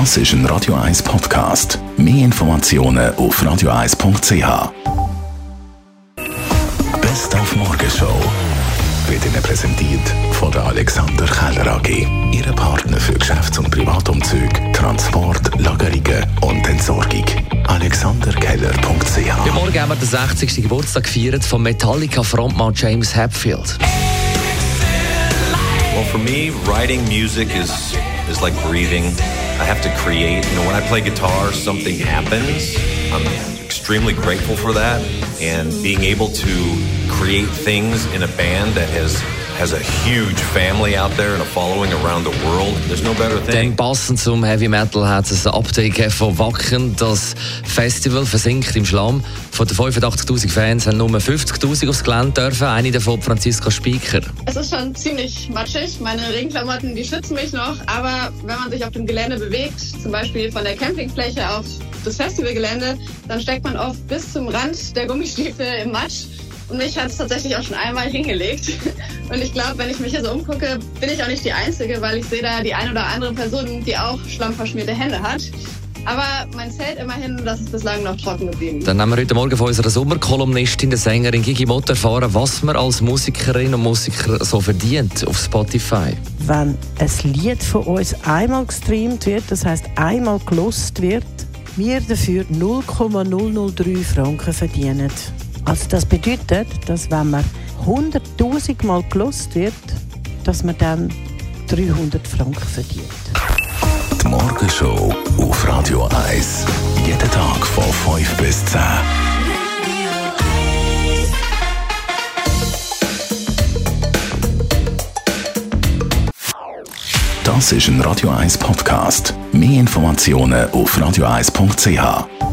Das ist ein Radio 1 Podcast. Mehr Informationen auf radio1.ch. Best auf Morgenshow wird Ihnen präsentiert von der Alexander Keller AG. Ihre Partner für Geschäfts- und Privatumzüge, Transport, Lagerungen und Entsorgung. AlexanderKeller.ch Heute Morgen haben wir den 60. Geburtstag gefeiert von Metallica-Frontmann James Hetfield. Well, for me, writing music is is like breathing. I have to create. You know, when I play guitar, something happens. I'm extremely grateful for that, and being able to create things in a band that has has a huge family out there and a following around the world. There's no better Dann thing. passend zum Heavy Metal hat es ein Update von Wacken. Das Festival versinkt im Schlamm. Von den 85'000 Fans haben nur 50'000 aufs Gelände dürfen. Eine davon Franziska Spieker. Es ist schon ziemlich matschig. Meine Regenklamotten, die schützen mich noch. Aber wenn man sich auf dem Gelände bewegt, zum Beispiel von der Campingfläche auf das Festivalgelände, dann steckt man oft bis zum Rand der Gummistiefel im Matsch. Und mich hat es tatsächlich auch schon einmal hingelegt. Und ich glaube, wenn ich mich hier so umgucke, bin ich auch nicht die Einzige, weil ich sehe da die ein oder andere Person, die auch schlammverschmierte Hände hat. Aber mein Zelt immerhin, das ist bislang noch trocken geblieben. Dann haben wir heute Morgen von unserer Sommerkolumnistin, der Sängerin Gigi Mott, erfahren, was man als Musikerin und Musiker so verdient auf Spotify. wenn ein Lied von uns einmal gestreamt wird, das heißt einmal gelost wird, wir dafür 0,003 Franken verdienen. Also das bedeutet, dass wenn man 100.000 Mal gelost wird, dass man dann 300 Franken verdient. Die Morgenshow auf Radio 1. Jeden Tag von 5 bis 10. Das ist ein Radio 1 Podcast. Mehr Informationen auf radio1.ch.